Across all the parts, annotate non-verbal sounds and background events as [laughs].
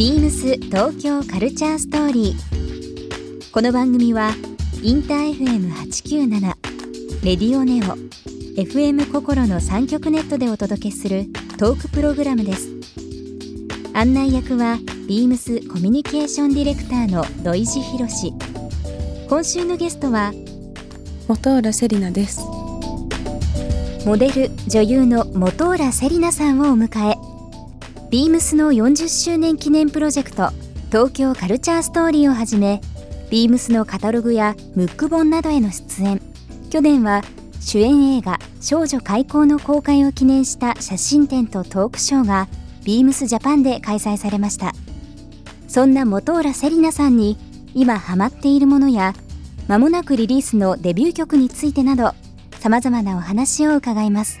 ビームス東京カルチャーストーリー。この番組はインター FM897 レディオネオ FM 心の三極ネットでお届けするトークプログラムです。案内役はビームスコミュニケーションディレクターの土井博志。今週のゲストは本浦セリナですモデル女優の本浦セリナさんをお迎えビームスの40周年記念プロジェクト東京カルチャーストーリーをはじめビームスのカタログやムック本などへの出演。去年は主演映画少女開校の公開を記念した写真展とトークショーがビームスジャパンで開催されました。そんな本浦セリナさんに今ハマっているものや間もなくリリースのデビュー曲についてなどさまざまなお話を伺います。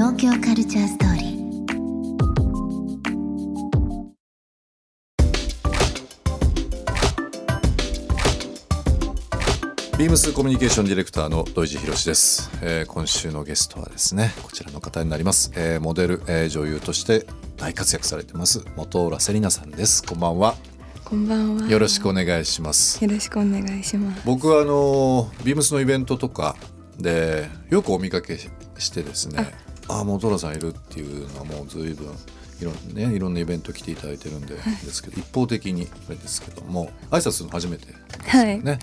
東京カルチャーストーリー。ビームスコミュニケーションディレクターの土井博志です、えー今週のゲストはですねこちらの方になります、えーモデル、えー女優として大活躍されてます本浦セリナさんです。こんばんは。こんばんは。よろしくお願いします。よろしくお願いします。僕はあのビームスのイベントとかでよくお見かけしてですねああ本浦さんいるっていうのはもう随分いろん,、ね、いろんなイベント来ていただいてるんで、ですけど一方的にあれですけども挨拶するの初めてですよね、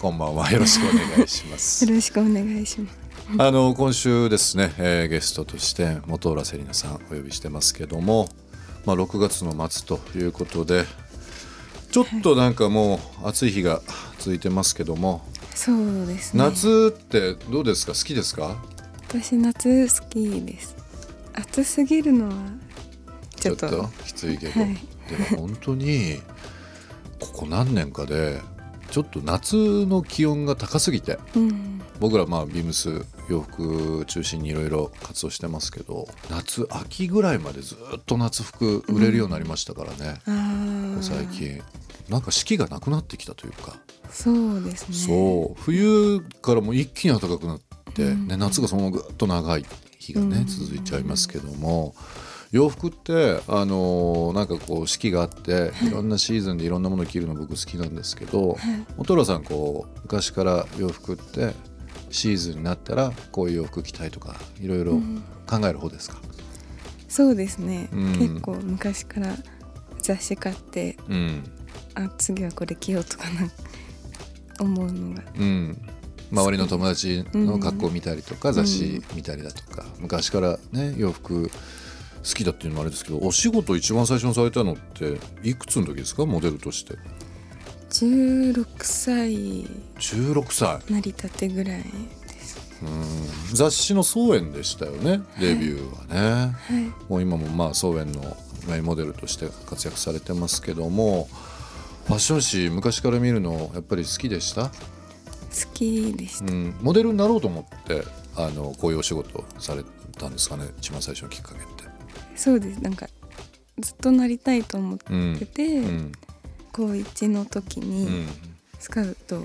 こんばんは。よろしくお願いします。[laughs] よろしくお願いします。あの今週ですね、えーゲストとして本浦セリナさんお呼びしてますけども、まあ、6月の末ということでちょっとなんかもう暑い日が続いてますけども、そうですね。夏ってどうですか？好きですか？私夏好きです。暑すぎるのはちょっと。きついけど、はい。でも本当にここ何年かでちょっと夏の気温が高すぎて。うん。僕らまあビームス洋服中心にいろいろ活動してますけど夏秋ぐらいまでずっと夏服売れるようになりましたからね、ああ最近。なんか四季がなくなってきたというか、そうですね。そう。冬からもう一気に暖かくなって、うんね、夏がそのぐっと長い日がね、うん続いちゃいますけども洋服ってあのーなんかこう四季があってい。ろんなシーズンでいろんなものを着るの僕好きなんですけど、本浦さんこう昔から洋服ってシーズンになったらこういう洋服着たいとかいろいろ考える方ですか、そうですね、うん。結構昔から雑誌買ってうん。あ次はこれ着ようとかな思うのが。うん、周りの友達の格好を見たりとか、ん雑誌見たりだとか、昔からね洋服好きだっていうのもあれですけどお仕事一番最初にされたのっていくつの時ですか？モデルとして。16歳。16歳。なりたてぐらいです。うん。雑誌の「総園」でしたよね？デビューはね、はい。もう今もまあ総園のメインモデルとして活躍されてますけどもファッション誌昔から見るのやっぱり好きでした、好きでした、うん、モデルになろうと思ってあのこういうお仕事されたんですかね。一番最初のきっかけって。そうです。なんかずっとなりたいと思っうんてて、うん。高1の時うにん、スカウト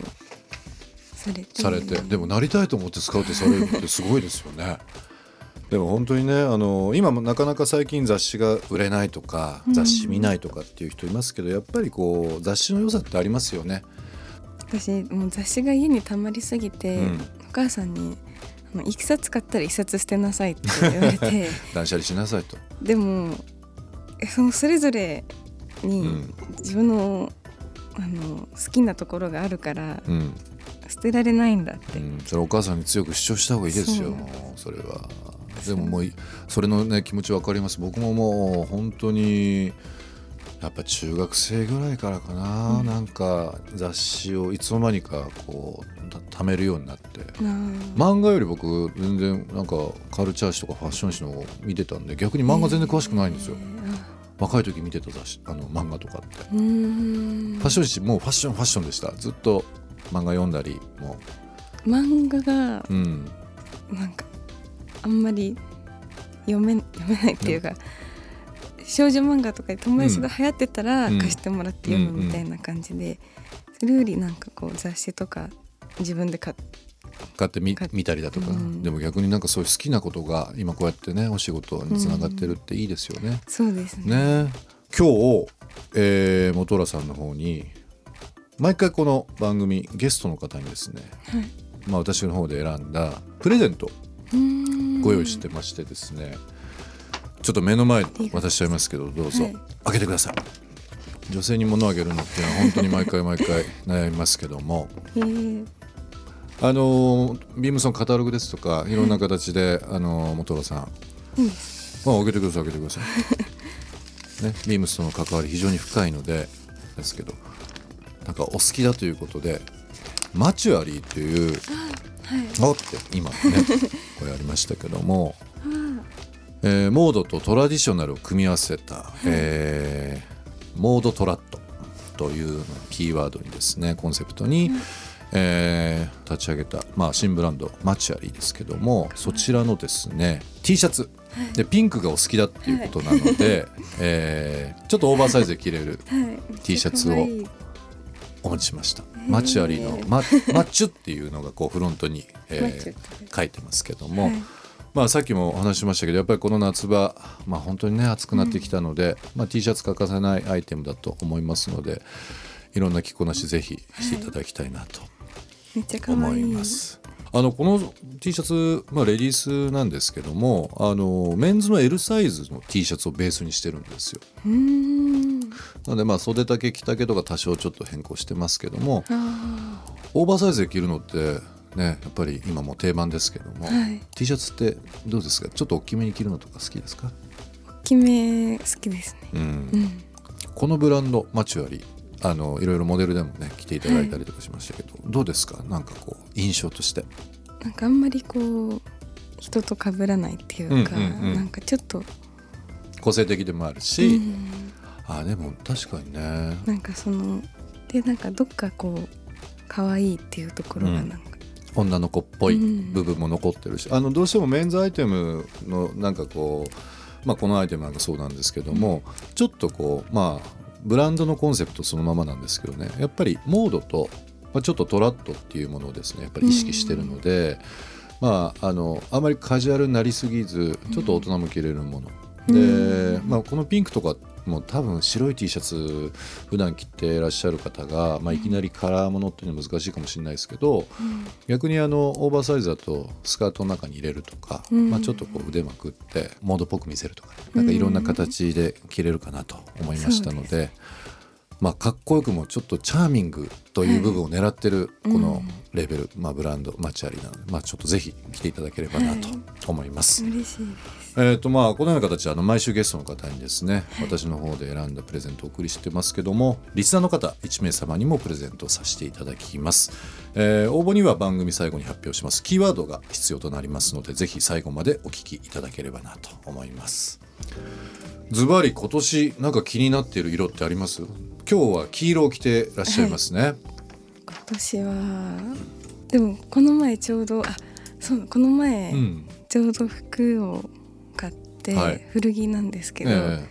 されて、されて。でもなりたいと思ってスカウトされるのってすごいですよね。[laughs] でも本当にねあの今もなかなか最近雑誌が売れないとかうん。雑誌見ないとかっていう人いますけど、やっぱりこう雑誌の良さってありますよね。私もう雑誌が家にたまりすぎて、うん。お母さんにあの「一冊買ったら一冊捨てなさい」って言われて。断捨離しなさいと。でもえそのそれぞれにうん。自分のあの好きなところがあるからうん。捨てられないんだって、うん、それお母さんに強く主張した方がいいですよそれは。でももういそれのね気持ちわかります。僕ももう本当にやっぱ中学生ぐらいからかな、なんか雑誌をいつの間にかこうた貯めるようになって。漫画より僕全然なんかカルチャー誌とかファッション誌の方見てたんで逆に漫画全然詳しくないんですよ、若い時見てた雑誌あの漫画とかって。ファッション誌もうファッションファッションでした。ずっと漫画読んだりも漫画がううん。なんかあんまり読め読めないっていうか、少女漫画とかで友達が流行ってたらうん。貸してもらって読むみたいな感じで、それよりなんかこう雑誌とか自分で買っ買ってみ見たりだとか、うん。でも逆になんかそういう好きなことが今こうやってねお仕事につながってるっていいですよね。そうですね。ね。今日、えー、本浦さんの方に毎回この番組ゲストの方にですね、はい。まあ、私の方で選んだプレゼントご用意してましてですね、ちょっと目の前に渡しちゃいますけどどうぞ、はい。開けてください。女性に物をあげるのっていうのは本当に毎回毎回悩みますけども。あのービームスのカタログですとかいろんな形で、あのー本浦さん。いいですまあ、開けてください開けてください。[laughs] ね、ビームスとの関わり非常に深いのでですけどなんかお好きだということでマチュアリーというはい。おって今ね [laughs] これありましたけども、えーモードとトラディショナルを組み合わせた、えーモードトラットというキーワードにですねコンセプトに、えー立ち上げた、まあ、新ブランドマチュアリーですけどもそちらのですね T シャツ。でピンクがお好きだっていうことなので、えーちょっとオーバーサイズで着れるはい。T シャツをお持ちしました。マチュアリーのママッチュっていうのがこうフロントに、えー書いてますけども、はいまあ、さっきもお話ししましたけどやっぱりこの夏場、まあ、本当にね暑くなってきたので、まあ、T シャツ欠かせないアイテムだと思いますのでいろんな着こなしぜひしていただきたいなと思愛いいます。あのこの T シャツ、まあ、レディースなんですけどもあのメンズの L サイズの T シャツをベースにしてるんですよ。なのでまあ袖丈着丈とか多少ちょっと変更してますけどもあオーバーサイズで着るのってねやっぱり今もう定番ですけども、はい。T シャツってどうですか？ちょっと大きめに着るのとか好きですか、ー大きめ好きですね。うん。うん。このブランドマチュアリーあのいろいろモデルでもね着ていただいたりとかしましたけど、どうですか？なんかこう印象として。なんかあんまりこう人と被らないっていうか、うんうんうん。なんかちょっと、個性的でもあるうし、ん。あでも確かにね。なんかそのでなんかどっかこう可愛いっていうところがなんか、女の子っぽいうん。部分も残ってるし、あのどうしてもメンズアイテムのなんかこう、まあ、このアイテムなんかそうなんですけども、ちょっとこうまあブランドのコンセプトそのままなんですけどね。やっぱりモードと、まあ、ちょっとトラットっていうものをですねやっぱり意識してるので、まああのあまりカジュアルになりすぎずちょっと大人も着れるもの、で、まあ、このピンクとかも多分白い T シャツ普段着ていらっしゃる方が、まあ、いきなりカラーものっていうのは難しいかもしれないですけど、逆にあのオーバーサイズだとスカートの中に入れるとか、うん。まあ、ちょっとこう腕まくってモードっぽく見せるとか、なんかいろんな形で着れるかなと思いましたので。まあ、かっこよくもちょっとチャーミングという部分を狙ってるこのレベル、まあ、ブランドマチュアリーなので、まあ、ちょっとぜひ着ていただければなと思います。嬉しいです。えーとまあ、このような形であの毎週ゲストの方にですね私の方で選んだプレゼントをお送りしてますけどもリスナーの方1名様にもプレゼントをさせていただきます、えー応募には番組最後に発表します。キーワードが必要となりますのでぜひ最後までお聞きいただければなと思いますズバリ今年なんか気になっている色ってあります？今日は黄色を着てらっしゃいますね、今年はでもこの前ちょうどあそうこの前、うん。ちょうど服を買って、はい。古着なんですけど、ええ。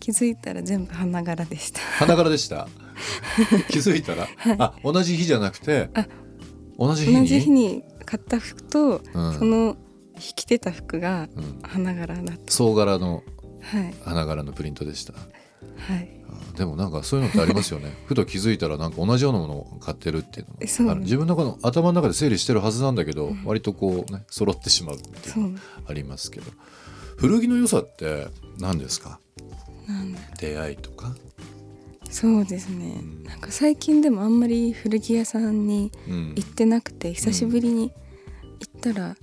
気づいたら全部花柄でした。花柄でした？[laughs] 気づいたら、あ同じ日じゃなくてあ同じ日に？買った服と、うん。その着てた服がうん。花柄だった、総柄のはい花柄のプリントでした。はい。でもなんかそういうのってありますよね。[laughs] ふと気づいたらなんか同じようなものを買ってるっていうのえそう。あの自分の中の頭の中で整理してるはずなんだけど、割とこうね揃ってしまうっていうのがありますけど。古着の良さって何ですか？出会いとか、そうですね、うん。なんか最近でもあんまり古着屋さんにうん。行ってなくて久しぶりに行ったら、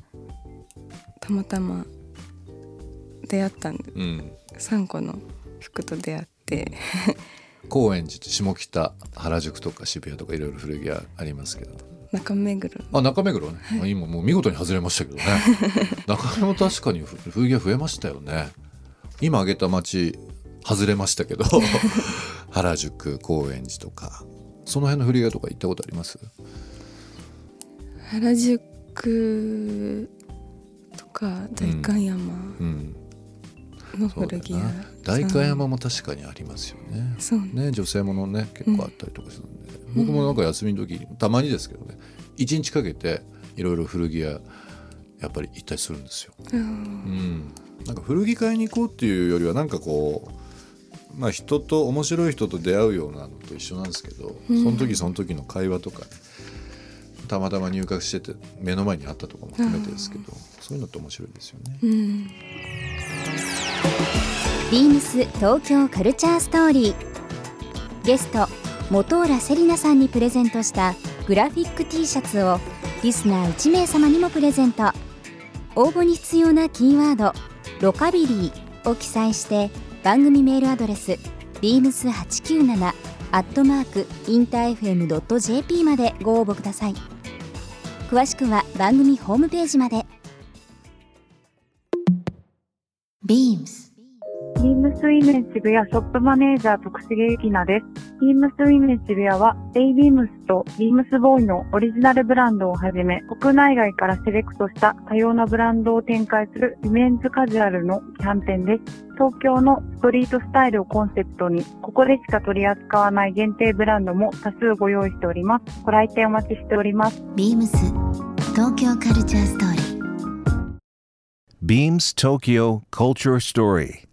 たまたま出会ったんでうん。3個の服と出会って。て高円寺って下北原宿とか渋谷とかいろいろ古着屋ありますけど。中目黒あ中目黒ね、まあ今もう見事に外れましたけどね。[laughs] 中目も確かに古着屋増えましたよね。今挙げた街外れましたけど。[laughs] 原宿高円寺とか。その辺の古着屋とか行ったことあります？原宿とか代官山。うん。うだ古着屋、代官山も確かにありますよね。そう。ね女性ものね結構あったりとかするんで、僕もなんか休みの時たまにですけどね一日かけていろいろ古着屋やっぱり行ったりするんですよ。うんうん、なんか古着買いに行こうっていうよりはなんかこうまあ人と面白い人と出会うようなのと一緒なんですけど、その時その時の会話とかねたまたま入閣してて目の前にあったとかも含めてですけどそういうのって面白いですよね。うんビームス東京カルチャーストーリー。ゲスト本浦セリナさんにプレゼントしたグラフィック T シャツをリスナー1名様にもプレゼント。応募に必要なキーワード「ロカビリー」を記載して番組メールアドレス beams897 アットマークインター FM.jp までご応募ください。詳しくは番組ホームページまで。Beams ビームスウィメン渋谷ショップマネージャー徳重ゆきなです。ビームスウィメン渋谷は、レイビームスとビームスボーイのオリジナルブランドをはじめ、国内外からセレクトした多様なブランドを展開するウィメンズカジュアルのキャンペーンです。東京のストリートスタイルをコンセプトに、ここでしか取り扱わない限定ブランドも多数ご用意しております。ご来店お待ちしております。beams 東京カルチャーストーリー Beams Tokyo Culture Story.